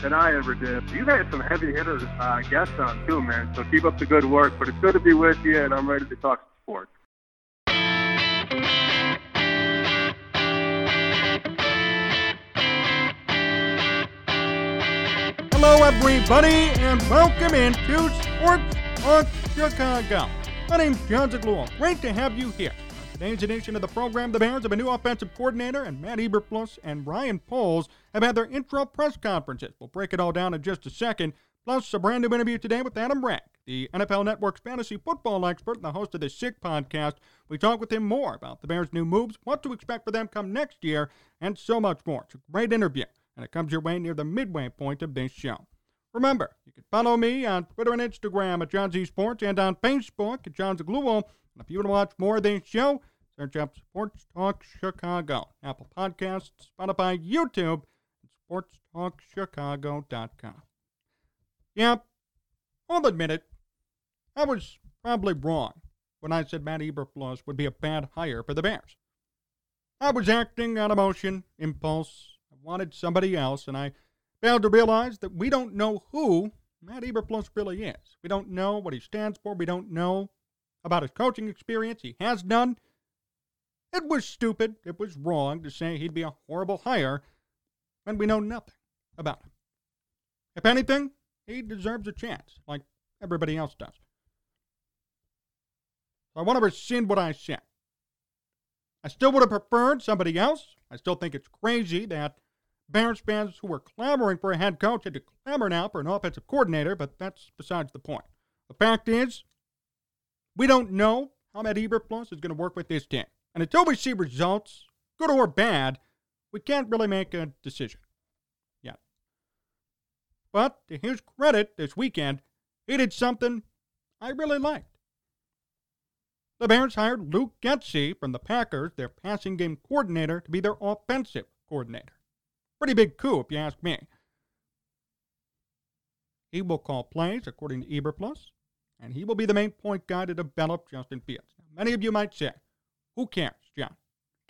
than I ever did. You've had some heavy hitters uh, guests on too, man. So keep up the good work. But it's good to be with you, and I'm ready to talk sports. Hello, everybody, and welcome into Sports Talk Chicago. My name's Jon Zaghloul. Great to have you here. Today's edition of the program, the Bears have a new offensive coordinator, and Matt Eberflus and Ryan Poles have had their intro press conferences. We'll break it all down in just a second. Plus, a brand new interview today with Adam Rank, the NFL Network's fantasy football expert and the host of the Sick podcast. We talk with him more about the Bears' new moves, what to expect for them come next year, and so much more. It's a great interview and it comes your way near the midway point of this show. Remember, you can follow me on Twitter and Instagram at John Z Sports and on Facebook at Jon Zaghloul. And if you want to watch more of this show, search up Sports Talk Chicago, Apple Podcasts, Spotify, YouTube, and SportsTalkChicago.com. Yeah, I'll admit it. I was probably wrong when I said Matt Eberflus would be a bad hire for the Bears. I was acting on emotion, impulse, I wanted somebody else, and I failed to realize that we don't know who Matt Eberflus really is. We don't know what he stands for. We don't know about his coaching experience. He has none. It was stupid. It was wrong to say he'd be a horrible hire when we know nothing about him. If anything, he deserves a chance, like everybody else does. I want to rescind what I said. I still would have preferred somebody else. I still think it's crazy that Bears fans who were clamoring for a head coach had to clamor now for an offensive coordinator, but that's besides the point. The fact is, we don't know how Matt Eberflus is going to work with this team. And until we see results, good or bad, we can't really make a decision yet. But to his credit this weekend, he did something I really liked. The Bears hired Luke Getsy from the Packers, their passing game coordinator, to be their offensive coordinator. Pretty big coup, if you ask me. He will call plays, according to Eberflus, and he will be the main point guy to develop Justin Fields. Now, many of you might say, who cares, John?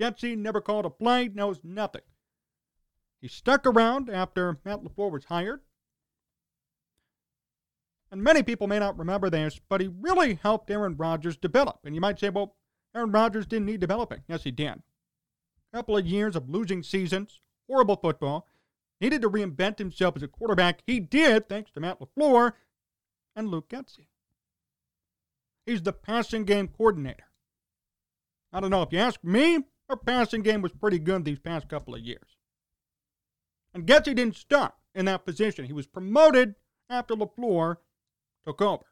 Getsy never called a play, knows nothing. He stuck around after Matt LaFleur was hired. And many people may not remember this, but he really helped Aaron Rodgers develop. And you might say, well, Aaron Rodgers didn't need developing. Yes, he did. A couple of years of losing seasons, horrible football, needed to reinvent himself as a quarterback. He did, thanks to Matt LaFleur and Luke Getsy. He's the passing game coordinator. I don't know if you ask me, our passing game was pretty good these past couple of years. And Getsy didn't start in that position. He was promoted after LaFleur took over.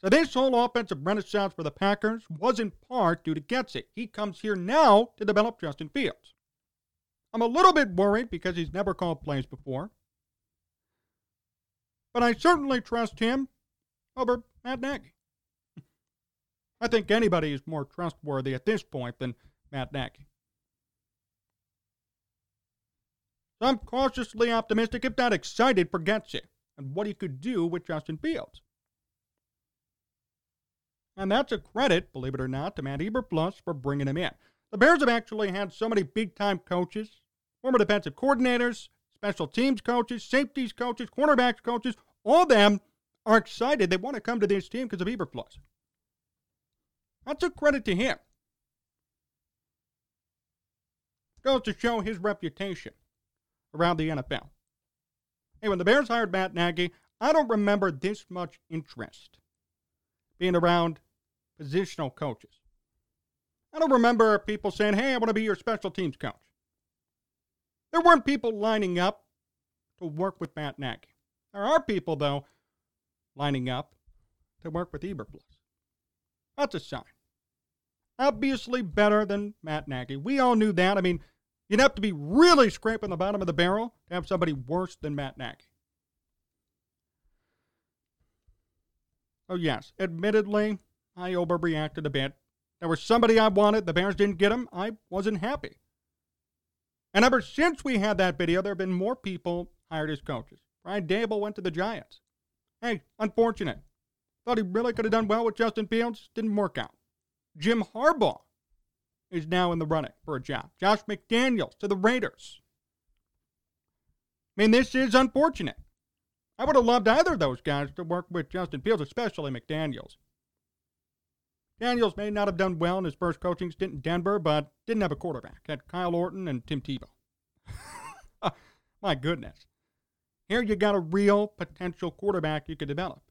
So this whole offensive renaissance for the Packers was in part due to Getsy. He comes here now to develop Justin Fields. I'm a little bit worried because he's never called plays before. But I certainly trust him over Matt Nagy. I think anybody is more trustworthy at this point than Matt Nagy. So I'm cautiously optimistic, if not excited, for Getsy and what he could do with Justin Fields. And that's a credit, believe it or not, to Matt Eberflus for bringing him in. The Bears have actually had so many big time coaches former defensive coordinators, special teams coaches, safeties coaches, cornerbacks coaches, all them are excited. They want to come to this team because of Eberflus. That's a credit to him. Goes to show his reputation around the NFL. Hey, when the Bears hired Matt Nagy, I don't remember this much interest being around positional coaches. I don't remember people saying, hey, I want to be your special teams coach. There weren't people lining up to work with Matt Nagy. There are people, though, lining up to work with Eberflus. That's a sign. Obviously better than Matt Nagy. We all knew that. I mean, you'd have to be really scraping the bottom of the barrel to have somebody worse than Matt Nagy. Oh, yes, admittedly, I overreacted a bit. There was somebody I wanted. The Bears didn't get him. I wasn't happy. And ever since we had that video, there have been more people hired as coaches. Brian Daboll went to the Giants. Hey, unfortunate. Thought he really could have done well with Justin Fields. Didn't work out. Jim Harbaugh is now in the running for a job. Josh McDaniels to the Raiders. I mean, this is unfortunate. I would have loved either of those guys to work with Justin Fields, especially McDaniels. Daniels may not have done well in his first coaching stint in Denver, but didn't have a quarterback. Had Kyle Orton and Tim Tebow. My goodness. Here you got a real potential quarterback you could develop.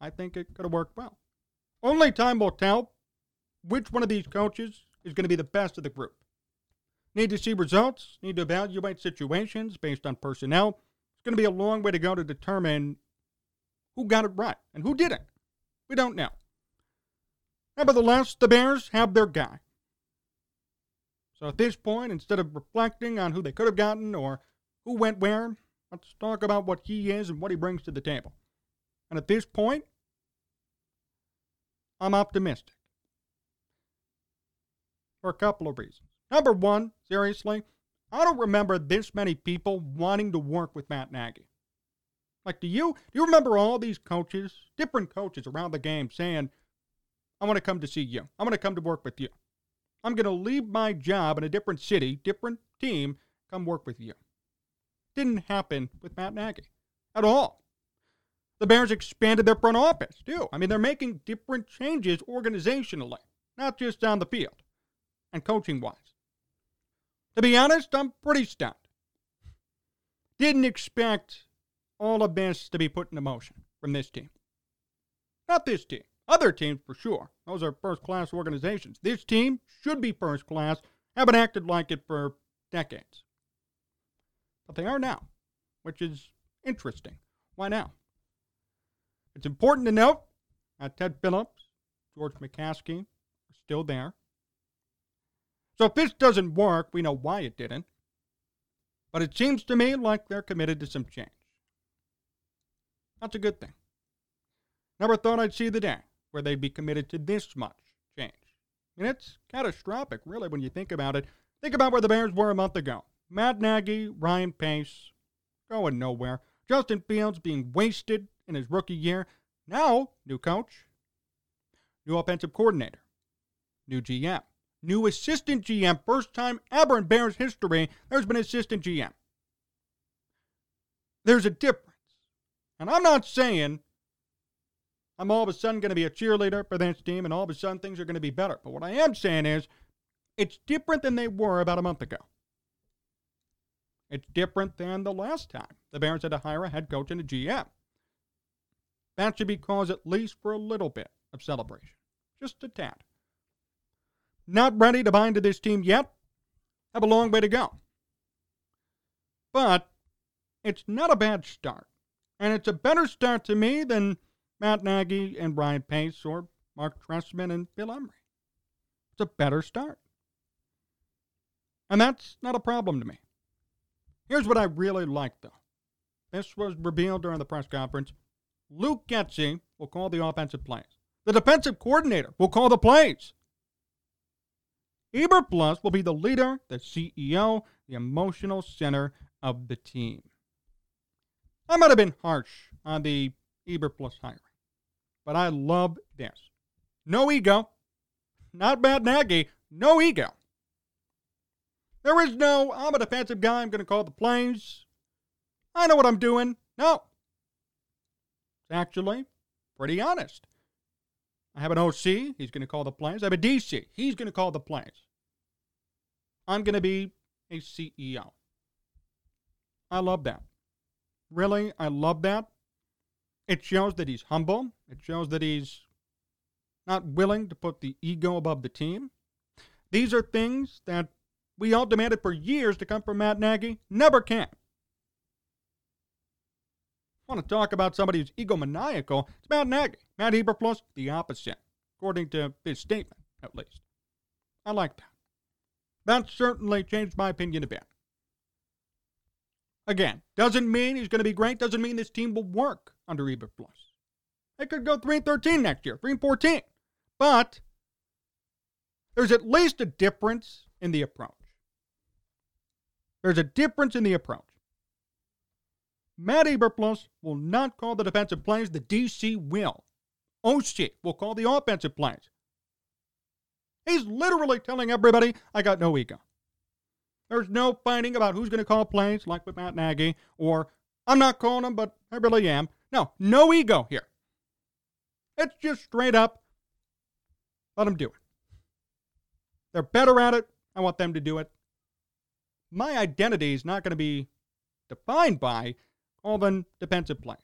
I think it could have worked well. Only time will tell which one of these coaches is going to be the best of the group. Need to see results, need to evaluate situations based on personnel. It's going to be a long way to go to determine who got it right and who didn't. We don't know. Nevertheless, the Bears have their guy. So at this point, instead of reflecting on who they could have gotten or who went where, let's talk about what he is and what he brings to the table. And at this point, I'm optimistic. For a couple of reasons. Number one, seriously, I don't remember this many people wanting to work with Matt Nagy. Like, do you? Do you remember all these coaches, different coaches around the game saying, I want to come to see you. I want to come to work with you. I'm going to leave my job in a different city, different team, come work with you. Didn't happen with Matt Nagy at all. The Bears expanded their front office, too. I mean, they're making different changes organizationally, not just on the field and coaching wise. To be honest, I'm pretty stunned. Didn't expect all of this to be put into motion from this team. Not this team. Other teams, for sure. Those are first class organizations. This team should be first class, haven't acted like it for decades. But they are now, which is interesting. Why now? It's important to note that Ted Phillips, George McCaskey are still there. So if this doesn't work, we know why it didn't. But it seems to me like they're committed to some change. That's a good thing. Never thought I'd see the day where they'd be committed to this much change. And it's catastrophic, really, when you think about it. Think about where the Bears were a month ago. Matt Nagy, Ryan Pace, going nowhere. Justin Fields being wasted in his rookie year. Now, new coach, new offensive coordinator, new GM new assistant GM. First time ever in Bears history, there's been assistant GM. There's a difference. And I'm not saying I'm all of a sudden going to be a cheerleader for this team and all of a sudden things are going to be better. But what I am saying is it's different than they were about a month ago. It's different than the last time the Bears had to hire a head coach and a GM. That should be cause at least for a little bit of celebration. Just a tad. Not ready to bind into this team yet. Have a long way to go. But it's not a bad start. And it's a better start to me than Matt Nagy and Brian Pace or Mark Trestman and Bill Emery. It's a better start. And that's not a problem to me. Here's what I really like, though. This was revealed during the press conference. Luke Getsy will call the offensive plays. The defensive coordinator will call the plays. Eberflus will be the leader, the CEO, the emotional center of the team. I might have been harsh on the Eberflus hiring, but I love this. No ego. Not bad Nagy. No ego. There is no, I'm a defensive guy, I'm going to call the plays. I know what I'm doing. No. It's actually pretty honest. I have an OC. He's going to call the plays. I have a DC. He's going to call the plays. I'm going to be a CEO. I love that. really, I love that. It shows that he's humble. It shows that he's not willing to put the ego above the team. These are things that we all demanded for years to come from Matt Nagy. Never can. I want to talk about somebody who's egomaniacal. It's Matt Nagy. Matt Eberflus, the opposite, according to his statement, at least. I like that. That certainly changed my opinion a bit. Again, doesn't mean he's going to be great, doesn't mean this team will work under Eberflus. They could go 3 13 next year, 3 14. But there's at least a difference in the approach. There's a difference in the approach. Matt Eberflus will not call the defensive plays, the DC will. Oh, OC will call the offensive plays. He's literally telling everybody, I got no ego. There's no fighting about who's going to call plays, like with Matt Nagy, or I'm not calling them, but I really am. No, no ego here. It's just straight up, let them do it. They're better at it. I want them to do it. My identity is not going to be defined by the defensive plays,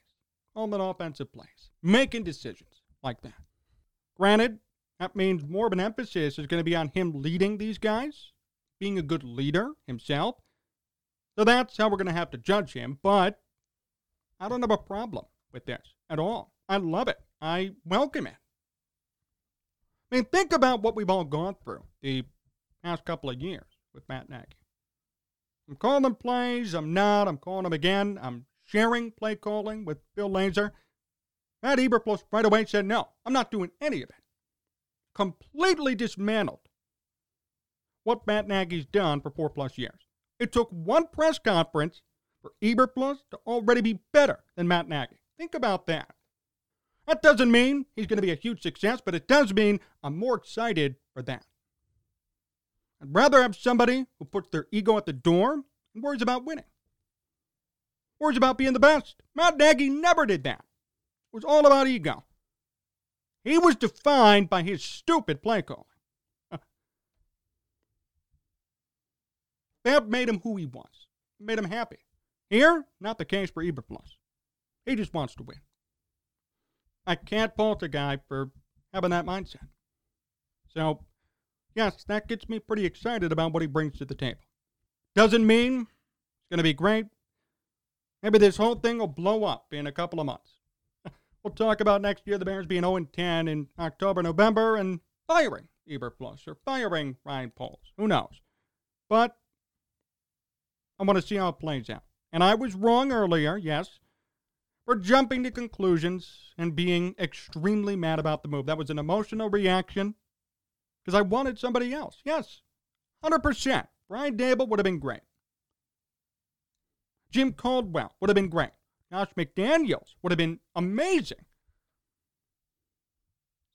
the offensive plays, making decisions like that. Granted, that means more of an emphasis is going to be on him leading these guys, being a good leader himself. So that's how we're going to have to judge him. But I don't have a problem with this at all. I love it. I welcome it. I mean, think about what we've all gone through the past couple of years with Matt Nagy. I'm calling them plays. I'm not. I'm calling them again. I'm sharing play calling with Bill Lazor. Matt Eberflus right away said, no, I'm not doing any of it. Completely dismantled what Matt Nagy's done for four plus years. It took one press conference for Eberflus to already be better than Matt Nagy. Think about that. That doesn't mean he's going to be a huge success, but it does mean I'm more excited for that. I'd rather have somebody who puts their ego at the door and worries about winning. Worries about being the best. Matt Nagy never did that. It was all about ego. He was defined by his stupid play calling. that made him who he was. It made him happy. Here, not the case for Eberflus. He just wants to win. I can't fault a guy for having that mindset. So, yes, that gets me pretty excited about what he brings to the table. Doesn't mean it's going to be great. Maybe this whole thing will blow up in a couple of months. We'll talk about next year the Bears being 0 10 in October, November, and firing Eberflus or firing Ryan Poles. Who knows? But I want to see how it plays out. And I was wrong earlier, yes, for jumping to conclusions and being extremely mad about the move. That was an emotional reaction because I wanted somebody else. Yes, 100%. Brian Daboll would have been great. Jim Caldwell would have been great. Josh McDaniels would have been amazing.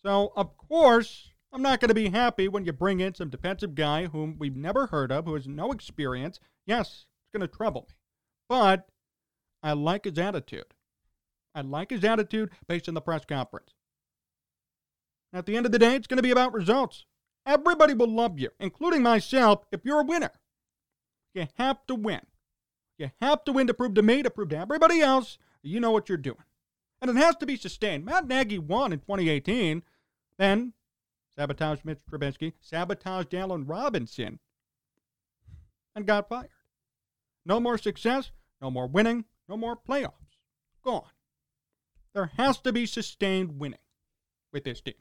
So, of course, I'm not going to be happy when you bring in some defensive guy whom we've never heard of, who has no experience. Yes, it's going to trouble me. But I like his attitude. I like his attitude based on the press conference. At the end of the day, it's going to be about results. Everybody will love you, including myself, if you're a winner. You have to win. You have to win to prove to me, to prove to everybody else, that you know what you're doing. And it has to be sustained. Matt Nagy won in 2018, then sabotaged Mitch Trubisky, sabotaged Allen Robinson, and got fired. No more success, no more winning, no more playoffs. Gone. There has to be sustained winning with this team.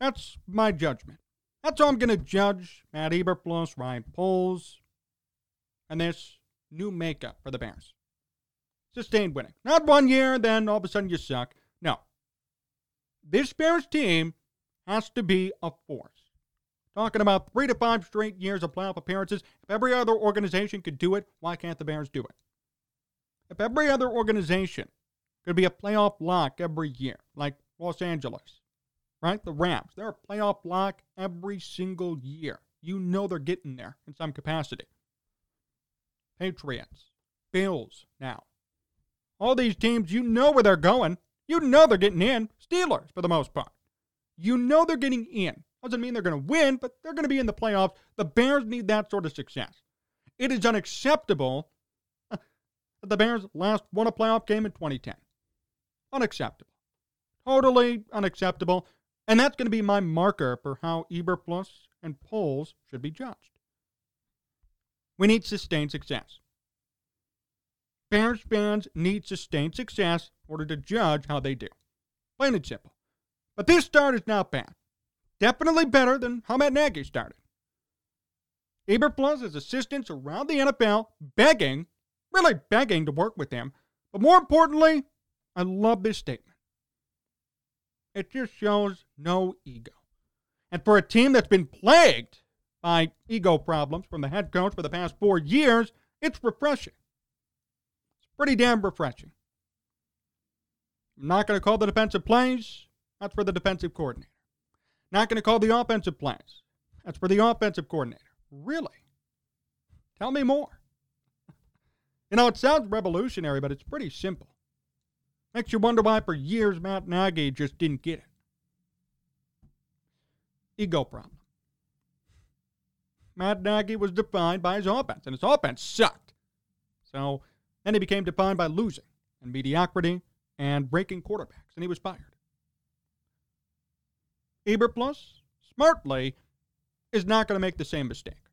That's my judgment. That's how I'm going to judge Matt Eberflus, Ryan Poles, and this new makeup for the Bears. Sustained winning. Not one year, then all of a sudden you suck. No. This Bears team has to be a force. Talking about three to five straight years of playoff appearances. If every other organization could do it, why can't the Bears do it? If every other organization could be a playoff lock every year, like Los Angeles, right? The Rams, they're a playoff lock every single year. You know they're getting there in some capacity. Patriots, Bills now. All these teams, you know where they're going. You know they're getting in. Steelers, for the most part. You know they're getting in. Doesn't mean they're going to win, but they're going to be in the playoffs. The Bears need that sort of success. It is unacceptable that the Bears last won a playoff game in 2010. Unacceptable. Totally unacceptable. And that's going to be my marker for how Eberflus and Poles should be judged. We need sustained success. Bears fans need sustained success in order to judge how they do. Plain and simple. But this start is not bad. Definitely better than how Matt Nagy started. Eberflus has assistants around the NFL begging, really begging to work with him. But more importantly, I love this statement. It just shows no ego. And for a team that's been plagued by ego problems from the head coach for the past four years, it's refreshing. It's pretty damn refreshing. I'm not going to call the defensive plays. That's for the defensive coordinator. Not going to call the offensive plays. That's for the offensive coordinator. Really? Tell me more. You know, it sounds revolutionary, but it's pretty simple. Makes you wonder why for years Matt Nagy just didn't get it. Ego problem. Matt Nagy was defined by his offense, and his offense sucked. So then he became defined by losing and mediocrity and breaking quarterbacks, and he was fired. Eberflus, smartly, is not going to make the same mistake.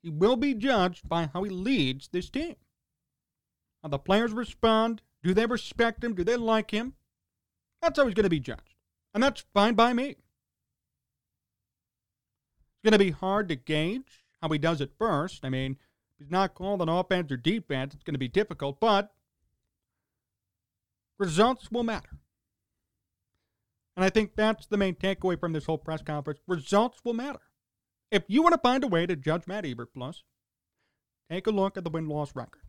He will be judged by how he leads this team. How the players respond. Do they respect him? Do they like him? That's how he's going to be judged. And that's fine by me. It's going to be hard to gauge how he does at first. I mean, he's not called on offense or defense, it's going to be difficult, but results will matter. And I think that's the main takeaway from this whole press conference. Results will matter. If you want to find a way to judge Matt Eberflus, take a look at the win loss record.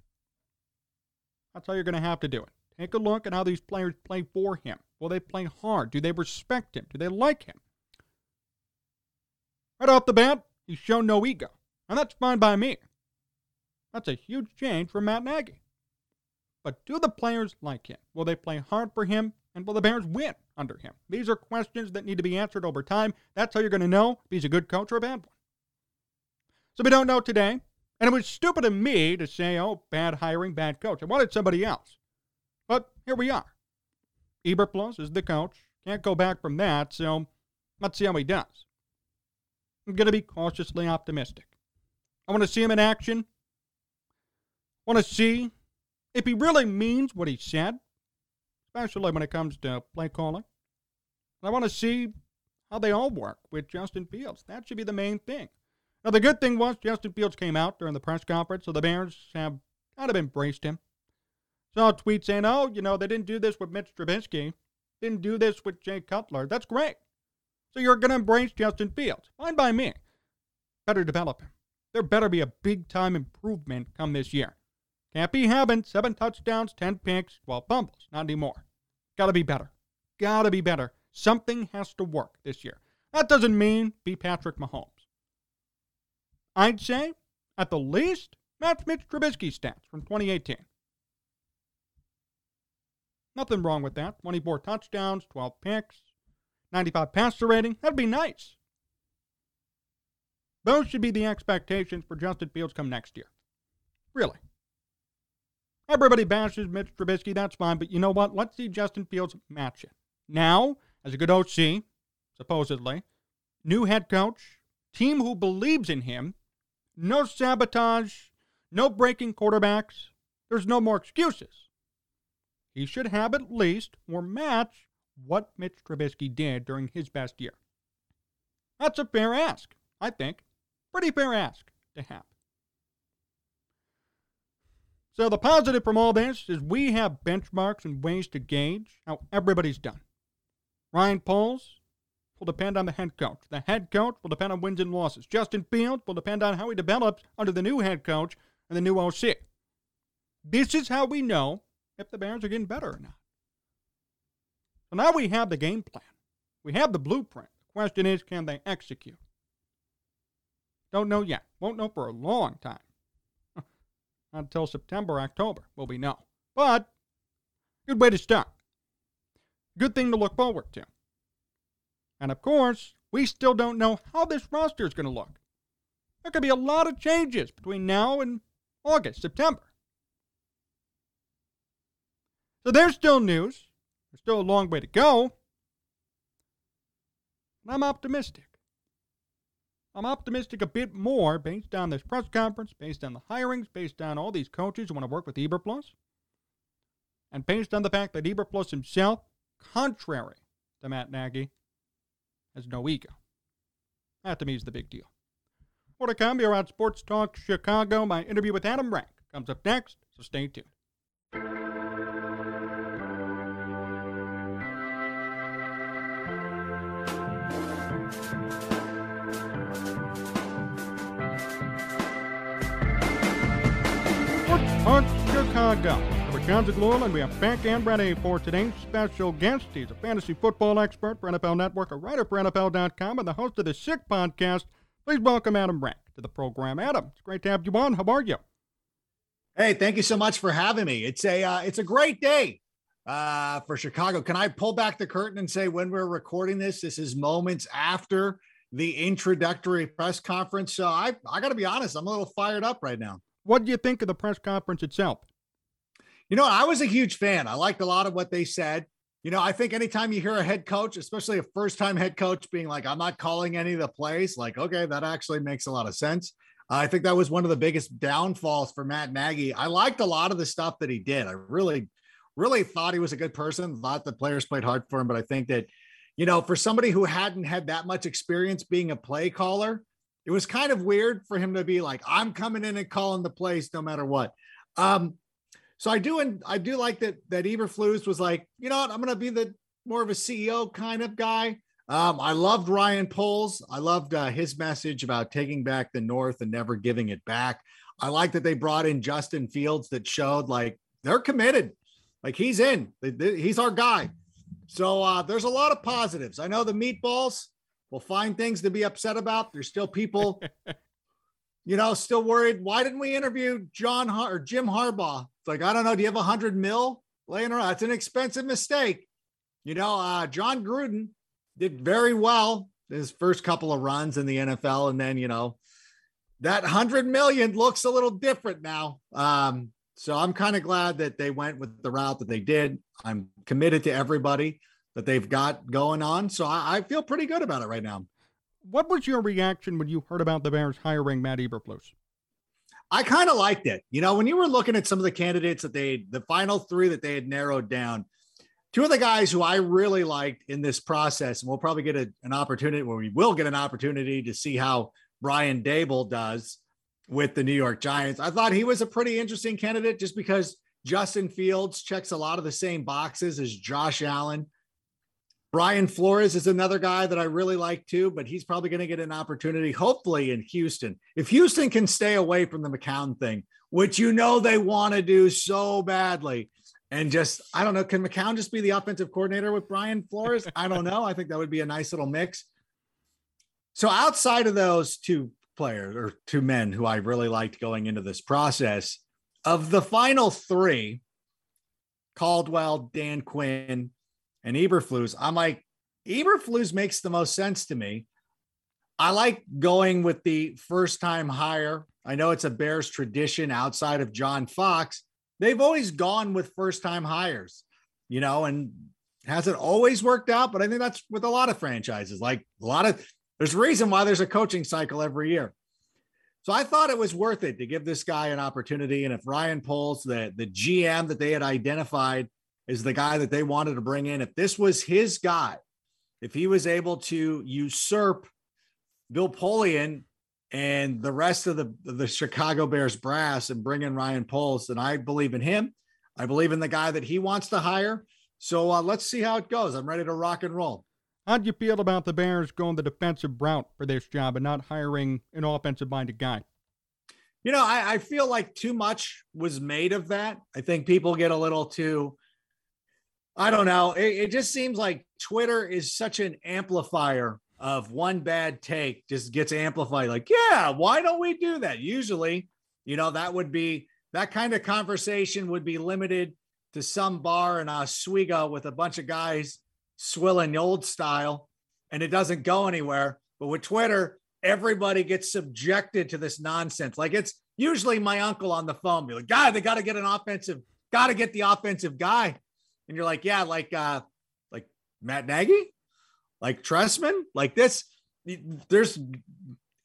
That's how you're going to have to do it. Take a look at how these players play for him. Will they play hard? Do they respect him? Do they like him? Right off the bat, he's shown no ego. And that's fine by me. That's a huge change from Matt Nagy. But do the players like him? Will they play hard for him? And will the Bears win under him? These are questions that need to be answered over time. That's how you're going to know if he's a good coach or a bad one. So we don't know today. And it was stupid of me to say, oh, bad hiring, bad coach. I wanted somebody else. But here we are. Eberflus is the coach. Can't go back from that, so let's see how he does. I'm going to be cautiously optimistic. I want to see him in action. I want to see if he really means what he said, especially when it comes to play calling. I want to see how they all work with Justin Fields. That should be the main thing. Now, the good thing was Justin Fields came out during the press conference, so the Bears have kind of embraced him. Saw a tweet saying, oh, you know, they didn't do this with Mitch Trubisky, didn't do this with Jay Cutler. That's great. So you're going to embrace Justin Fields. Fine by me. Better develop him. There better be a big time improvement come this year. Can't be having seven touchdowns, 10 picks, 12 fumbles. Not anymore. Gotta be better. Gotta be better. Something has to work this year. That doesn't mean be Patrick Mahomes. I'd say, at the least, match Mitch Trubisky's stats from 2018. Nothing wrong with that. 24 touchdowns, 12 picks, 95 passer rating. That'd be nice. Those should be the expectations for Justin Fields come next year. Really. Everybody bashes Mitch Trubisky, that's fine, but you know what? Let's see Justin Fields match it. Now, as a good OC, supposedly, new head coach, team who believes in him, no sabotage, no breaking quarterbacks. There's no more excuses. He should have at least or match what Mitch Trubisky did during his best year. That's a fair ask, I think. Pretty fair ask to have. So the positive from all this is we have benchmarks and ways to gauge how everybody's done. Ryan Poles, will depend on the head coach. The head coach will depend on wins and losses. Justin Fields will depend on how he develops under the new head coach and the new OC. This is how we know if the Bears are getting better or not. So now we have the game plan. We have the blueprint. The question is, can they execute? Don't know yet. Won't know for a long time. Until September, October, will we know. But, good way to start. Good thing to look forward to. And of course, we still don't know how this roster is going to look. There could be a lot of changes between now and August, September. So there's still news. There's still a long way to go. And I'm optimistic. I'm optimistic a bit more based on this press conference, based on the hirings, based on all these coaches who want to work with Eberflus, and based on the fact that Eberflus himself, contrary to Matt Nagy, has no ego. That to me is the big deal. More to come here on Sports Talk Chicago. My interview with Adam Rank comes up next, so stay tuned. Sports Talk Chicago. Jon Zaghloul, and we have back and ready for today's special guest. He's a fantasy football expert for NFL Network, a writer for NFL.com, and the host of the Sick Podcast. Please welcome Adam Rank to the program. Adam, it's great to have you on. How are you? Hey, thank you so much for having me. It's a uh, it's a great day uh, for Chicago. Can I pull back the curtain and say when we're recording this, this is moments after the introductory press conference. So I I got to be honest, I'm a little fired up right now. What do you think of the press conference itself? You know, I was a huge fan. I liked a lot of what they said. You know, I think anytime you hear a head coach, especially a first time head coach, being like, I'm not calling any of the plays, like, okay, that actually makes a lot of sense. I think that was one of the biggest downfalls for Matt Nagy. I liked a lot of the stuff that he did. I really, really thought he was a good person, thought the players played hard for him. But I think that, you know, for somebody who hadn't had that much experience being a play caller, it was kind of weird for him to be like, I'm coming in and calling the plays no matter what. Um, so I do, and I do like that that Eberflus was like, you know what, I'm going to be the more of a CEO kind of guy. Um, I loved Ryan Poles. I loved uh, his message about taking back the North and never giving it back. I like that they brought in Justin Fields that showed like they're committed, like he's in, he's our guy. So uh, there's a lot of positives. I know the meatballs will find things to be upset about. There's still people, you know, still worried. Why didn't we interview John Har- or Jim Harbaugh? It's like I don't know. Do you have a hundred mil laying around? That's an expensive mistake. You know, uh, Jon Gruden did very well his first couple of runs in the NFL, and then you know that hundred million looks a little different now. Um, so I'm kind of glad that they went with the route that they did. I'm committed to everybody that they've got going on, so I, I feel pretty good about it right now. What was your reaction when you heard about the Bears hiring Matt Eberflus? I kind of liked it. You know, when you were looking at some of the candidates that they, the final three that they had narrowed down, two of the guys who I really liked in this process, and we'll probably get a, an opportunity where we will get an opportunity to see how Brian Daboll does with the New York Giants. I thought he was a pretty interesting candidate just because Justin Fields checks a lot of the same boxes as Josh Allen. Brian Flores is another guy that I really like too, but he's probably going to get an opportunity, hopefully, in Houston. If Houston can stay away from the McCown thing, which you know they want to do so badly, and just, I don't know, can McCown just be the offensive coordinator with Brian Flores? I don't know. I think that would be a nice little mix. So, outside of those two players or two men who I really liked going into this process, of the final three, Caldwell, Dan Quinn, and Eberflus, I'm like, Eberflus makes the most sense to me. I like going with the first time hire. I know it's a Bears tradition outside of John Fox. They've always gone with first time hires, you know, and hasn't always worked out, but I think that's with a lot of franchises. Like a lot of there's a reason why there's a coaching cycle every year. So I thought it was worth it to give this guy an opportunity. And if Ryan Poles, the, the GM that they had identified is the guy that they wanted to bring in, if this was his guy, if he was able to usurp Bill Polian and the rest of the, the Chicago Bears brass and bring in Ryan Poles, then I believe in him. I believe in the guy that he wants to hire. So uh, let's see how it goes. I'm ready to rock and roll. How do you feel about the Bears going the defensive route for this job and not hiring an offensive minded guy? You know, I, I, feel like too much was made of that. I think people get a little too, I don't know. It, it just seems like Twitter is such an amplifier of one bad take, just gets amplified. Like, yeah, why don't we do that? Usually, you know, that would be that kind of conversation would be limited to some bar in Oswego with a bunch of guys swilling the old style and it doesn't go anywhere. But with Twitter, everybody gets subjected to this nonsense. Like it's usually my uncle on the phone be like, God, they got to get an offensive, got to get the offensive guy. And you're like, yeah, like uh like Matt Nagy, like Trestman, like this. There's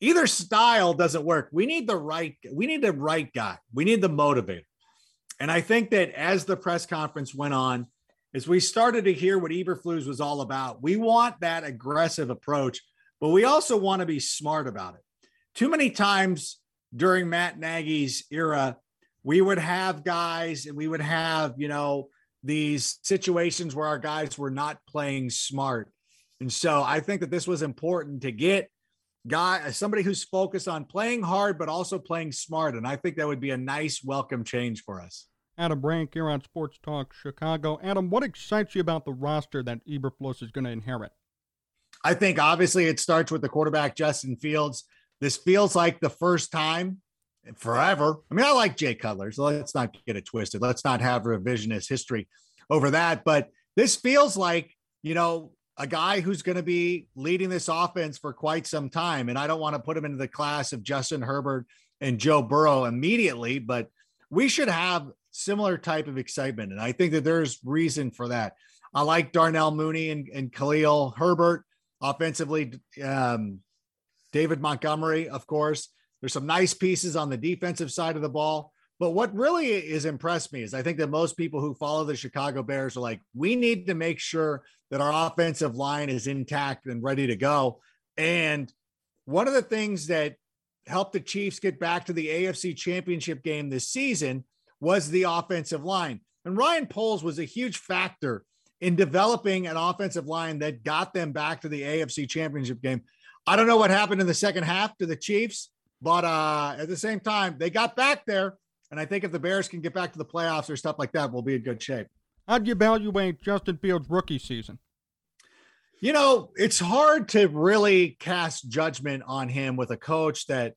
either style doesn't work. We need the right, we need the right guy. We need the motivator. And I think that as the press conference went on, as we started to hear what Eberflus was all about, we want that aggressive approach, but we also want to be smart about it. Too many times during Matt Nagy's era, we would have guys and we would have, you know, these situations where our guys were not playing smart. And so I think that this was important to get guy somebody who's focused on playing hard but also playing smart and I think that would be a nice welcome change for us. Adam Rank here on Sports Talk Chicago. Adam, what excites you about the roster that Eberflus is going to inherit? I think obviously it starts with the quarterback Justin Fields. This feels like the first time forever. I mean, I like Jay Cutler, so let's not get it twisted. Let's not have revisionist history over that. But this feels like, you know, a guy who's going to be leading this offense for quite some time. And I don't want to put him into the class of Justin Herbert and Joe Burrow immediately, but we should have similar type of excitement. And I think that there's reason for that. I like Darnell Mooney and, and Khalil Herbert offensively. Um, David Montgomery, of course. There's some nice pieces on the defensive side of the ball. But what really is impressed me is I think that most people who follow the Chicago Bears are like, we need to make sure that our offensive line is intact and ready to go. And one of the things that helped the Chiefs get back to the AFC championship game this season was the offensive line. And Ryan Poles was a huge factor in developing an offensive line that got them back to the AFC championship game. I don't know what happened in the second half to the Chiefs, but uh, at the same time, they got back there and I think if the Bears can get back to the playoffs or stuff like that, we'll be in good shape. How'd you evaluate Justin Fields' rookie season? You know, it's hard to really cast judgment on him with a coach that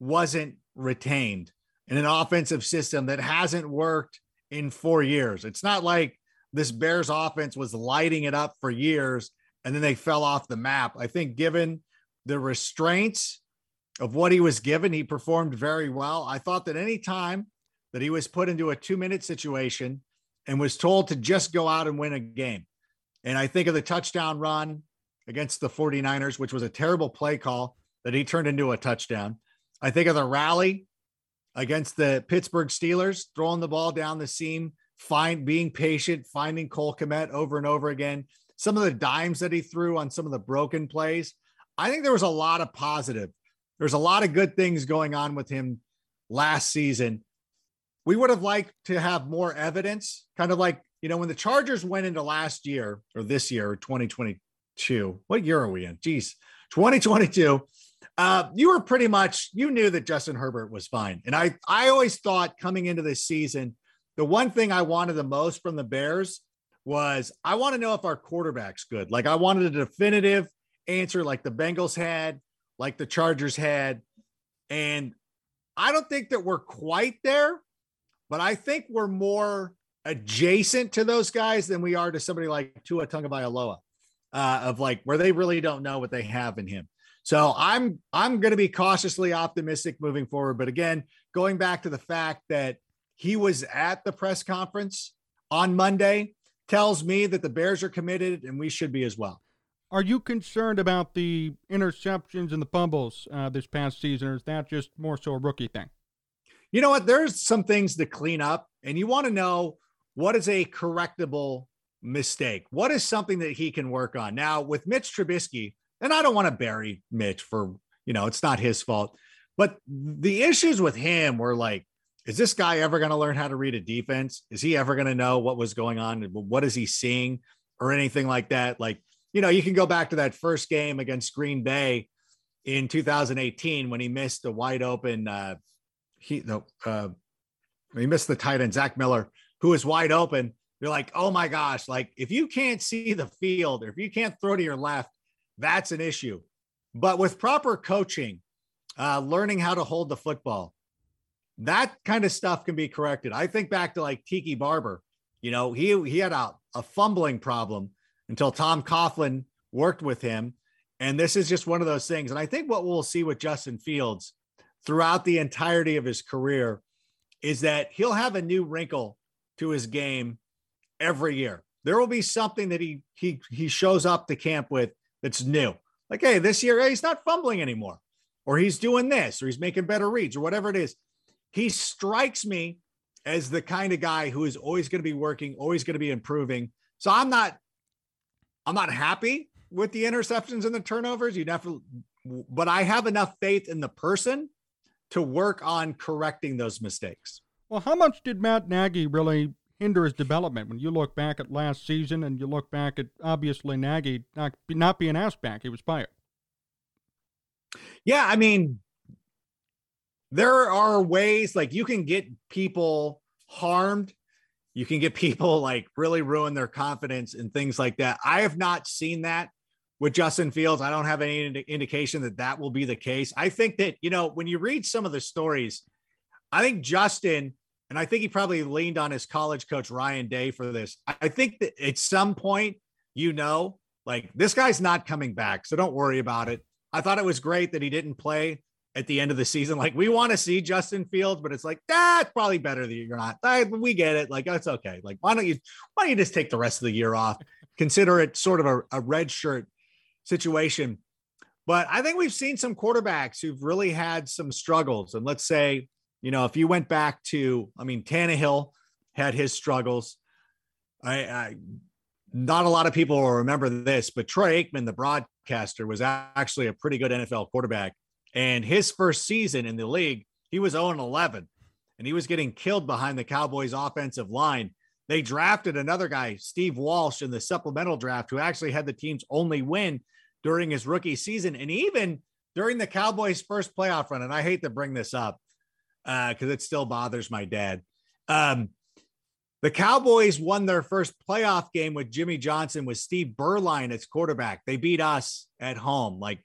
wasn't retained in an offensive system that hasn't worked in four years. It's not like this Bears offense was lighting it up for years and then they fell off the map. I think, given the restraints of what he was given, he performed very well. I thought that any time that he was put into a two minute situation and was told to just go out and win a game. And I think of the touchdown run against the 49ers, which was a terrible play call that he turned into a touchdown. I think of the rally against the Pittsburgh Steelers, throwing the ball down the seam, find being patient, finding Cole Kmet over and over again. Some of the dimes that he threw on some of the broken plays. I think there was a lot of positive there's a lot of good things going on with him last season. We would have liked to have more evidence, kind of like, you know, when the Chargers went into last year or this year, 2022. What year are we in? Geez, 2022. Uh, you were pretty much you knew that Justin Herbert was fine. And I I always thought coming into this season, the one thing I wanted the most from the Bears was I want to know if our quarterback's good. Like I wanted a definitive answer like the Bengals had like the Chargers had. And I don't think that we're quite there, but I think we're more adjacent to those guys than we are to somebody like Tua Tagovailoa, uh, of like where they really don't know what they have in him. So I'm I'm going to be cautiously optimistic moving forward. But again, going back to the fact that he was at the press conference on Monday tells me that the Bears are committed, and we should be as well. Are you concerned about the interceptions and the fumbles uh, this past season, or is that just more so a rookie thing? You know what? There's some things to clean up, and you want to know what is a correctable mistake? What is something that he can work on? Now, with Mitch Trubisky, and I don't want to bury Mitch for, you know, it's not his fault, but the issues with him were like, is this guy ever going to learn how to read a defense? Is he ever going to know what was going on? What is he seeing or anything like that? Like, you know, you can go back to that first game against Green Bay in 2018 when he missed a wide open. Uh, he no, uh, he missed the tight end Zach Miller, who was wide open. You're like, oh my gosh! Like if you can't see the field or if you can't throw to your left, that's an issue. But with proper coaching, uh, learning how to hold the football, that kind of stuff can be corrected. I think back to like Tiki Barber. You know, he he had a, a fumbling problem until Tom Coughlin worked with him. And this is just one of those things. And I think what we'll see with Justin Fields throughout the entirety of his career is that he'll have a new wrinkle to his game every year. There will be something that he he he shows up to camp with that's new. Like, hey, this year hey, he's not fumbling anymore, or he's doing this, or he's making better reads, or whatever it is. He strikes me as the kind of guy who is always going to be working, always going to be improving. So I'm not I'm not happy with the interceptions and the turnovers. You definitely, but I have enough faith in the person to work on correcting those mistakes. Well, how much did Matt Nagy really hinder his development when you look back at last season and you look back at obviously Nagy not, not being asked back? He was fired. Yeah, I mean, there are ways like you can get people harmed you can get people like really ruin their confidence and things like that. I have not seen that with Justin Fields. I don't have any ind- indication that that will be the case. I think that, you know, when you read some of the stories, I think Justin, and I think he probably leaned on his college coach, Ryan Day, for this. I think that at some point, you know, like this guy's not coming back. So don't worry about it. I thought it was great that he didn't play at the end of the season. Like we want to see Justin Fields, but it's like that's probably better that you're not. We get it. Like that's okay. Like why don't you why don't you just take the rest of the year off? Consider it sort of a, a red shirt situation. But I think we've seen some quarterbacks who've really had some struggles. And let's say, you know, if you went back to, I mean, Tannehill had his struggles. I, I not a lot of people will remember this, but Troy Aikman, the broadcaster, was actually a pretty good NFL quarterback and his first season in the league, he was 0 11 and he was getting killed behind the Cowboys offensive line. They drafted another guy, Steve Walsh, in the supplemental draft, who actually had the team's only win during his rookie season. And even during the Cowboys' first playoff run, and I hate to bring this up because uh, it still bothers my dad. Um, the Cowboys won their first playoff game with Jimmy Johnson with Steve Beuerlein as quarterback. They beat us at home. Like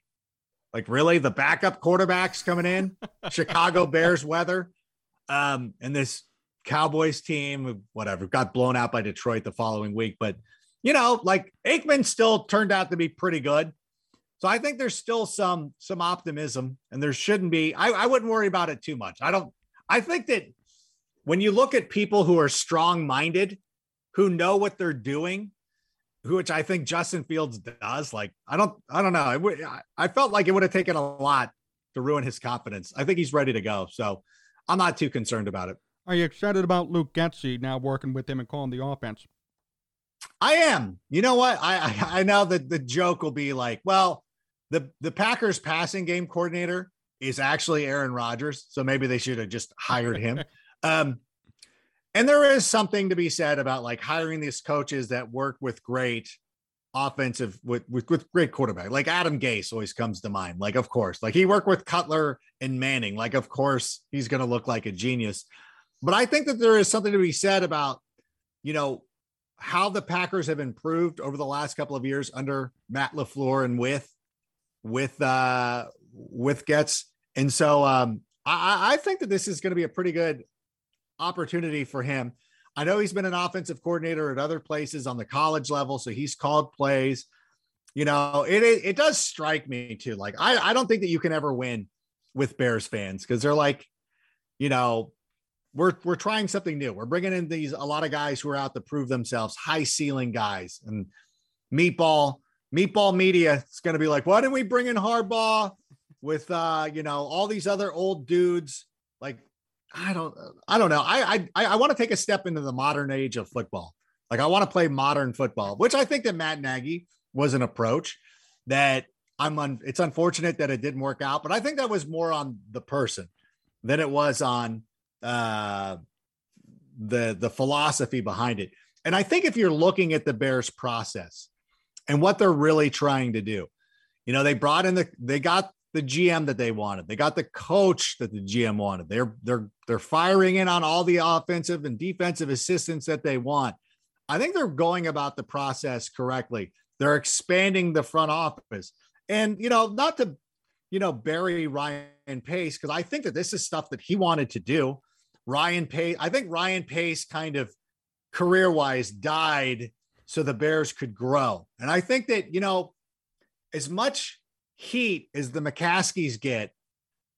like, really? The backup quarterbacks coming in, Chicago Bears weather. Um, and this Cowboys team, whatever, got blown out by Detroit the following week. But, you know, like Aikman still turned out to be pretty good. So I think there's still some some optimism, and there shouldn't be. I, I wouldn't worry about it too much. I don't. I think that when you look at people who are strong minded, who know what they're doing, which I think Justin Fields does. Like, I don't, I don't know. I, w- I felt like it would have taken a lot to ruin his confidence. I think he's ready to go. So I'm not too concerned about it. Are you excited about Luke Getsy now working with him and calling the offense? I am. You know what? I, I, I know that the joke will be like, well, the, the Packers passing game coordinator is actually Aaron Rodgers. So maybe they should have just hired him. um, and there is something to be said about like hiring these coaches that work with great offensive with, with, with great quarterback. Like Adam Gase always comes to mind. Like, of course, like he worked with Cutler and Manning. Like, of course, he's going to look like a genius. But I think that there is something to be said about, you know, how the Packers have improved over the last couple of years under Matt LaFleur and with with uh with Getsy. And so um I, I think that this is going to be a pretty good opportunity for him. I know he's been an offensive coordinator at other places on the college level, so he's called plays. You know, it it, it does strike me too. Like I I don't think that you can ever win with Bears fans because they're like, you know, we're we're trying something new. We're bringing in these a lot of guys who are out to prove themselves, high ceiling guys, and meatball meatball media is going to be like, why didn't we bring in Harbaugh with uh you know all these other old dudes? I don't I don't know. I I I want to take a step into the modern age of football. Like I want to play modern football, which I think that Matt Nagy was an approach that I'm on. It's unfortunate that it didn't work out, but I think that was more on the person than it was on uh, the the philosophy behind it. And I think if you're looking at the Bears process and what they're really trying to do, you know, they brought in the they got the GM that they wanted. They got the coach that the GM wanted. They're they're they're firing in on all the offensive and defensive assistants that they want. I think they're going about the process correctly. They're expanding the front office. And you know, not to you know, bury Ryan Pace because I think that this is stuff that he wanted to do. Ryan Pace, I think Ryan Pace kind of career-wise died so the Bears could grow. And I think that, you know, as much heat as the McCaskeys get,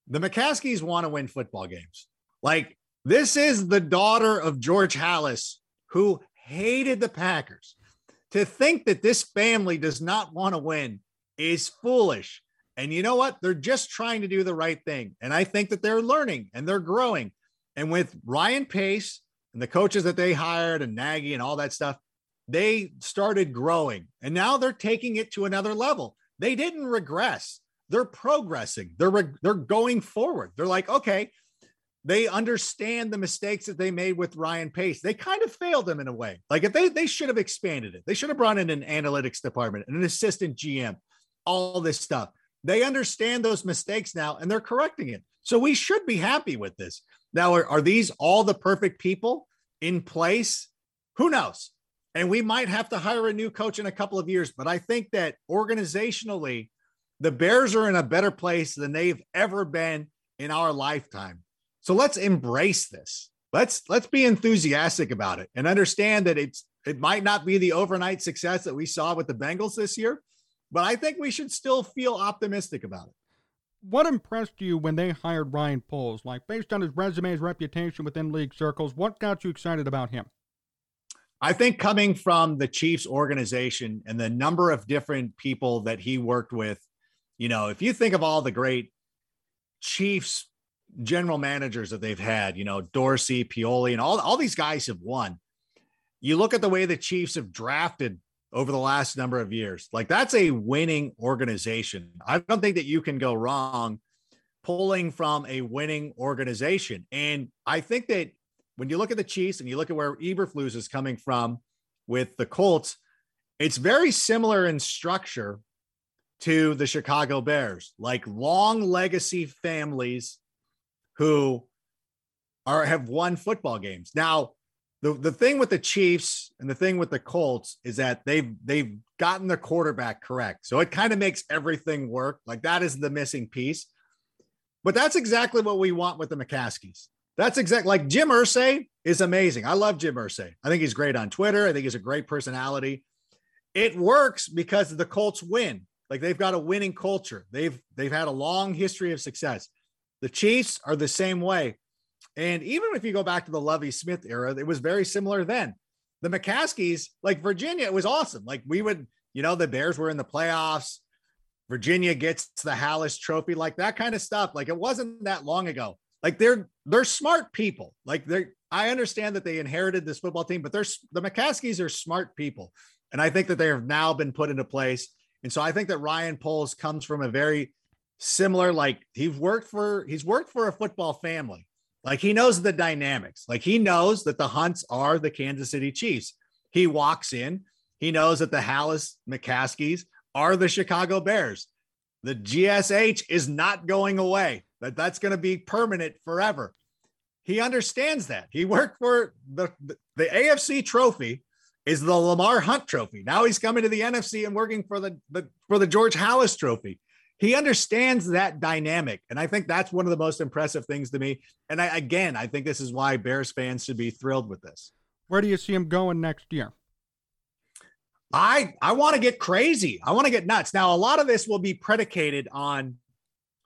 the McCaskeys want to win football games. Like this is the daughter of George Halas, who hated the Packers. To think that this family does not want to win is foolish. And you know what? They're just trying to do the right thing. And I think that they're learning and they're growing. And with Ryan Pace and the coaches that they hired and Nagy and all that stuff, they started growing and now they're taking it to another level. They didn't regress. They're progressing. They're re- they're going forward. They're like, okay, they understand the mistakes that they made with Ryan Pace. They kind of failed them in a way. Like if they they should have expanded it. They should have brought in an analytics department, an assistant GM, all this stuff. They understand those mistakes now and they're correcting it. So we should be happy with this. Now, are, are these all the perfect people in place? Who knows? And we might have to hire a new coach in a couple of years. But I think that organizationally, the Bears are in a better place than they've ever been in our lifetime. So let's embrace this. Let's let's be enthusiastic about it and understand that it's it might not be the overnight success that we saw with the Bengals this year, but I think we should still feel optimistic about it. What impressed you when they hired Ryan Poles? Like based on his resume, his reputation within league circles, what got you excited about him? I think coming from the Chiefs organization and the number of different people that he worked with, you know, if you think of all the great Chiefs general managers that they've had, you know, Dorsey, Pioli, and all, all these guys have won. You look at the way the Chiefs have drafted over the last number of years. Like that's a winning organization. I don't think that you can go wrong pulling from a winning organization. And I think that when you look at the Chiefs and you look at where Eberflus is coming from with the Colts, it's very similar in structure to the Chicago Bears, like long legacy families who are have won football games. Now, the, the thing with the Chiefs and the thing with the Colts is that they've they've gotten the quarterback correct. So it kind of makes everything work. Like that is the missing piece. But that's exactly what we want with the McCaskeys. That's exactly like Jim Irsay is amazing. I love Jim Irsay. I think he's great on Twitter. I think he's a great personality. It works because the Colts win. Like they've got a winning culture. They've they've had a long history of success. The Chiefs are the same way. And even if you go back to the Lovie Smith era, it was very similar then. The McCaskeys, like Virginia, it was awesome. Like we would, you know, the Bears were in the playoffs. Virginia gets the Halas trophy, like that kind of stuff. Like it wasn't that long ago. Like they're they're smart people. Like they're I understand that they inherited this football team, but they're the McCaskeys are smart people. And I think that they have now been put into place. And so I think that Ryan Poles comes from a very similar, like he's worked for he's worked for a football family. Like he knows the dynamics. Like he knows that the Hunts are the Kansas City Chiefs. He walks in, he knows that the Halas McCaskeys are the Chicago Bears. The GSH is not going away. That that's going to be permanent forever. He understands that. He worked for the, the the AFC trophy is the Lamar Hunt trophy. Now he's coming to the NFC and working for the, the for the George Halas trophy he understands that dynamic. And I think that's one of the most impressive things to me. And I, again, I think this is why Bears fans should be thrilled with this. Where do you see him going next year? I I want to get crazy. I want to get nuts. Now, a lot of this will be predicated on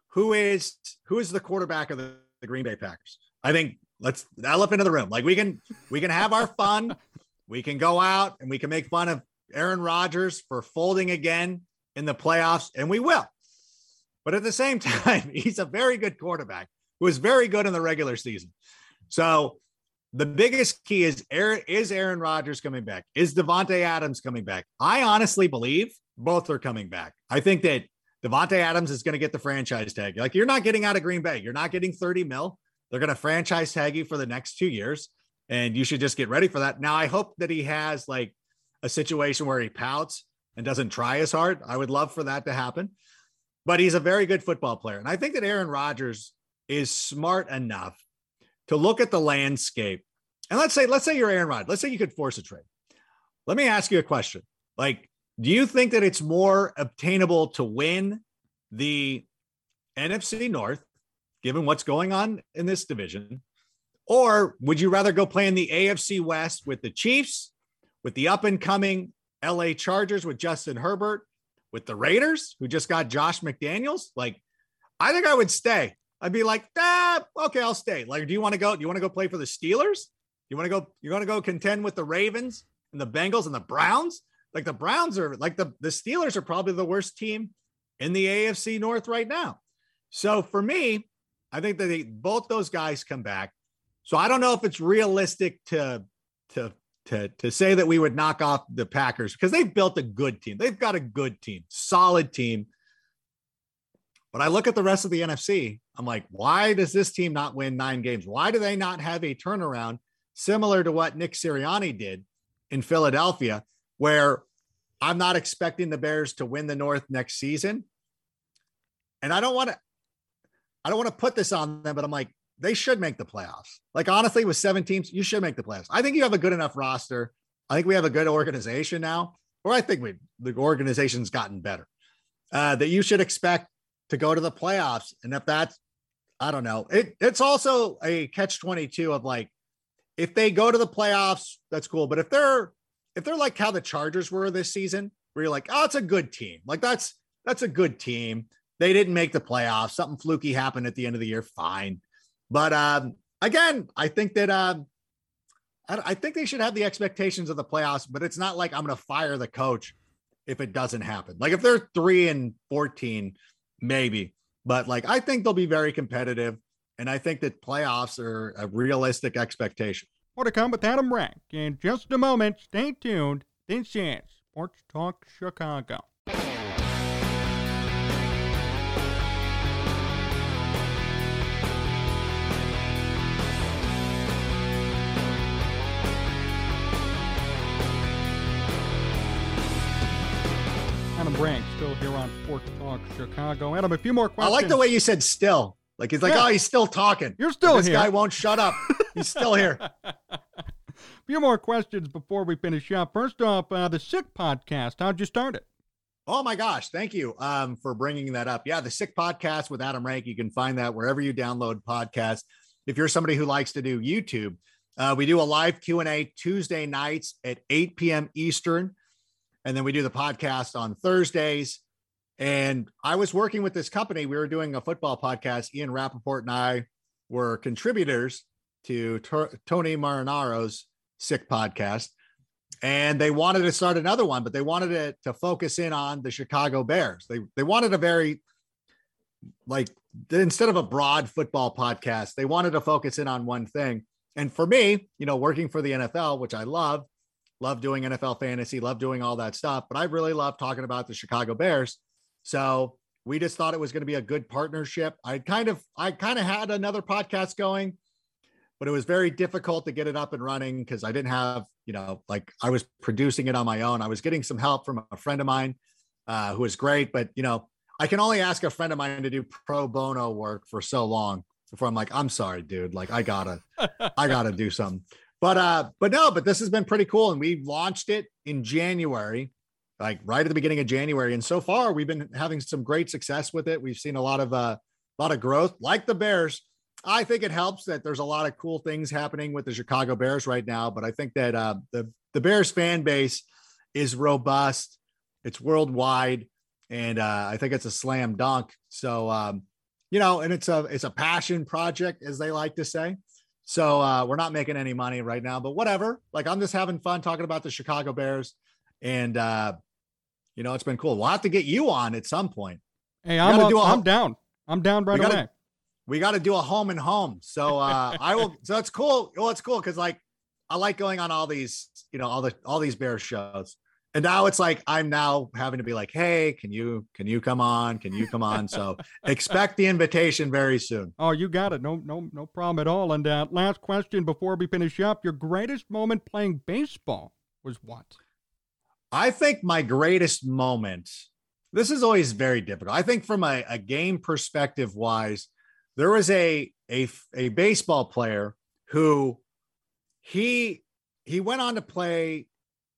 who is who is the quarterback of the, the Green Bay Packers. I think let's elephant in the room. Like we can we can have our fun. we can go out and we can make fun of Aaron Rodgers for folding again in the playoffs, and we will. But at the same time, he's a very good quarterback who is very good in the regular season. So the biggest key is Aaron, is Aaron Rodgers coming back? Is Davante Adams coming back? I honestly believe both are coming back. I think that Davante Adams is going to get the franchise tag. Like you're not getting out of Green Bay. You're not getting 30 mil. They're going to franchise tag you for the next two years. And you should just get ready for that. Now, I hope that he has like a situation where he pouts and doesn't try as hard. I would love for that to happen but he's a very good football player. And I think that Aaron Rodgers is smart enough to look at the landscape. And let's say, let's say you're Aaron Rodgers. Let's say you could force a trade. Let me ask you a question. Like, do you think that it's more obtainable to win the NFC North, given what's going on in this division? Or would you rather go play in the AFC West with the Chiefs, with the up and coming LA Chargers with Justin Herbert, with the Raiders, who just got Josh McDaniels, like I think I would stay. I'd be like, ah, okay, I'll stay. Like, do you want to go? Do you want to go play for the Steelers? You want to go? You want to go contend with the Ravens and the Bengals and the Browns? Like the Browns are like the the Steelers are probably the worst team in the AFC North right now. So for me, I think that they, both those guys come back. So I don't know if it's realistic to to to to say that we would knock off the Packers because they've built a good team. They've got a good team, solid team. But I look at the rest of the NFC, I'm like, why does this team not win nine games? Why do they not have a turnaround similar to what Nick Sirianni did in Philadelphia, where I'm not expecting the Bears to win the North next season? And I don't want to, I don't want to put this on them, but I'm like, they should make the playoffs. Like honestly, with seven teams, you should make the playoffs. I think you have a good enough roster. I think we have a good organization now, or I think we the organization's gotten better. Uh, that you should expect to go to the playoffs. And if that's, I don't know, it, it's also a catch 22 of like, if they go to the playoffs, that's cool. But if they're, if they're like how the Chargers were this season, where you're like, oh, it's a good team. Like that's, that's a good team. They didn't make the playoffs. Something fluky happened at the end of the year. Fine. But um, again, I think that um, I, I think they should have the expectations of the playoffs, but it's not like I'm going to fire the coach if it doesn't happen. Like if they're three and 14, maybe. But like I think they'll be very competitive. And I think that playoffs are a realistic expectation. More to come with Adam Rank in just a moment. Stay tuned. This is Sports Talk Chicago. Adam Rank still here on Sports Talk Chicago. Adam, a few more questions. I like the way you said still. Like he's like, Yeah. oh, he's still talking. You're still this here. guy won't shut up. He's still here. few more questions before we finish up. First off, uh, the Sick Podcast. How'd you start it? Oh my gosh, thank you um, for bringing that up. Yeah, the Sick Podcast with Adam Rank. You can find that wherever you download podcasts. If you're somebody who likes to do YouTube, uh, we do a live Q and A Tuesday nights at 8 p.m. Eastern, and then we do the podcast on Thursdays. And I was working with this company. We were doing a football podcast. Ian Rapoport and I were contributors to Tor- Tony Marinaro's Sick Podcast and they wanted to start another one, but they wanted it to focus in on the Chicago Bears. They they wanted a very like instead of a broad football podcast, they wanted to focus in on one thing. And for me, you know, working for the NFL, which I love, love doing NFL fantasy, love doing all that stuff, but I really love talking about the Chicago Bears. So we just thought it was going to be a good partnership. I kind of I kind of had another podcast going, but it was very difficult to get it up and running because I didn't have, you know, like I was producing it on my own. I was getting some help from a friend of mine uh, who was great, but you know, I can only ask a friend of mine to do pro bono work for so long before I'm like, I'm sorry, dude. Like I gotta, I gotta do something. But uh, but no, but this has been pretty cool. And we launched it in January, like right at the beginning of January. And so far we've been having some great success with it. We've seen a lot of uh, a lot of growth, like the Bears. I think it helps that there's a lot of cool things happening with the Chicago Bears right now. But I think that uh, the the Bears fan base is robust. It's worldwide, and uh, I think it's a slam dunk. So um, you know, and it's a it's a passion project, as they like to say. So uh, we're not making any money right now, but whatever. Like I'm just having fun talking about the Chicago Bears, and uh, you know, it's been cool. We'll have to get you on at some point. Hey, I'm, up- do a- I'm down. I'm down right gotta- away. We got to do a home and home. So uh, I will. So it's cool. Well, it's cool because like I like going on all these, you know, all the all these bear shows. And now it's like I'm now having to be like, hey, can you can you come on? Can you come on? So expect the invitation very soon. Oh, you got it. No, no, no problem at all. And uh, last question before we finish up: Your greatest moment playing baseball was what? I think my greatest moment. This is always very difficult. I think from a, a game perspective wise, there was a a a baseball player who he he went on to play.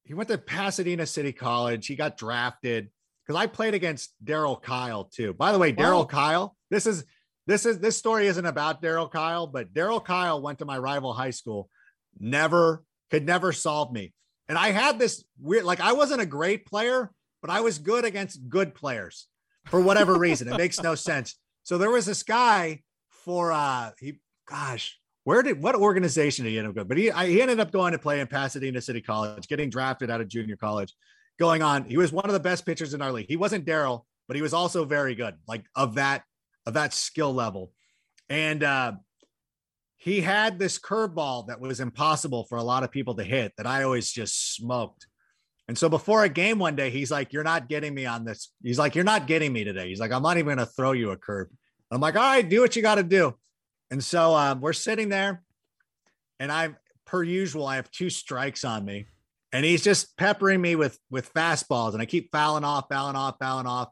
He went to Pasadena City College. He got drafted because I played against Darryl Kile too. By the way, Darryl Wow. Kile. This is this is this story isn't about Darryl Kile, but Darryl Kile went to my rival high school. Never could never solve me. And I had this weird, like I wasn't a great player, but I was good against good players for whatever reason. It makes no sense. So there was this guy for uh he gosh, where did what organization did he end up going? But he I, he ended up going to play in Pasadena City College, getting drafted out of junior college, going on. He was one of the best pitchers in our league. He wasn't Darryl, but he was also very good, like of that of that skill level. And uh, he had this curveball that was impossible for a lot of people to hit that I always just smoked. And so before a game one day, he's like, You're not getting me on this. He's like, You're not getting me today. He's like, I'm not even going to throw you a curve. I'm like, All right, do what you got to do. And so um, we're sitting there, and I'm per usual, I have two strikes on me, and he's just peppering me with with fastballs, and I keep fouling off, fouling off, fouling off.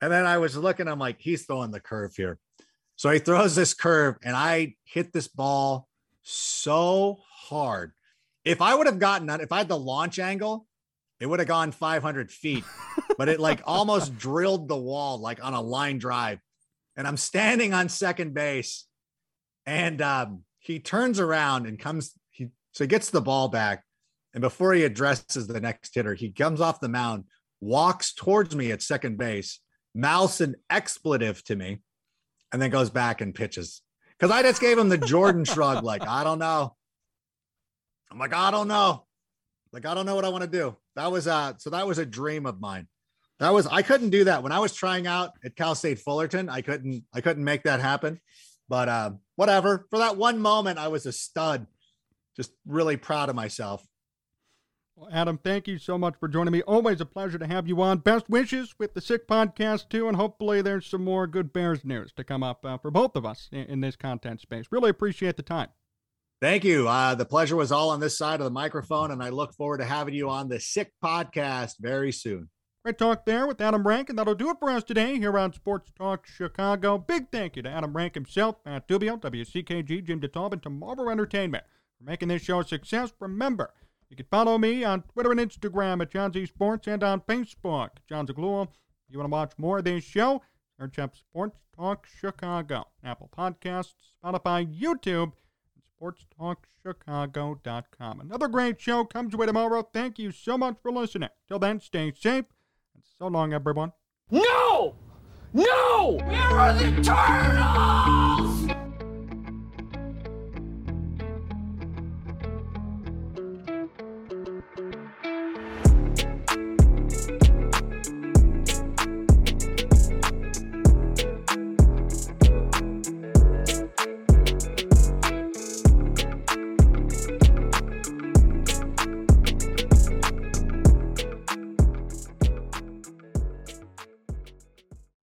And then I was looking, I'm like, he's throwing the curve here. So he throws this curve, and I hit this ball so hard. If I would have gotten that, if I had the launch angle, it would have gone 500 feet, but it like almost drilled the wall like on a line drive. And I'm standing on second base and um, he turns around and comes. He so he gets the ball back, and before he addresses the next hitter, he comes off the mound, walks towards me at second base, mouths an expletive to me, and then goes back and pitches. Because I just gave him the Jordan shrug, like I don't know. I'm like I don't know, like I don't know what I want to do. That was uh so that was a dream of mine. That was I couldn't do that when I was trying out at Cal State Fullerton. I couldn't I couldn't make that happen. But uh, whatever. For that one moment, I was a stud. Just really proud of myself. Well, Adam, thank you so much for joining me. Always a pleasure to have you on. Best wishes with the Sick Podcast, too, and hopefully there's some more good Bears news to come up uh, for both of us in, in, this content space. Really appreciate the time. Thank you. Uh, the pleasure was all on this side of the microphone, and I look forward to having you on the Sick Podcast very soon. Great talk there with Adam Rank, and that'll do it for us today here on Sports Talk Chicago. Big thank you to Adam Rank himself, Matt Dubio, WCKG, Jim DeTalb, and to Marvel Entertainment for making this show a success. Remember, you can follow me on Twitter and Instagram at Jon Z Sports and on Facebook, Jon Zaghloul. If you want to watch more of this show, search up Sports Talk Chicago, Apple Podcasts, Spotify, YouTube, and SportsTalkChicago.com. Another great show comes away tomorrow. Thank you so much for listening. Till then, stay safe so long, everyone. No! No! Where are the turtles?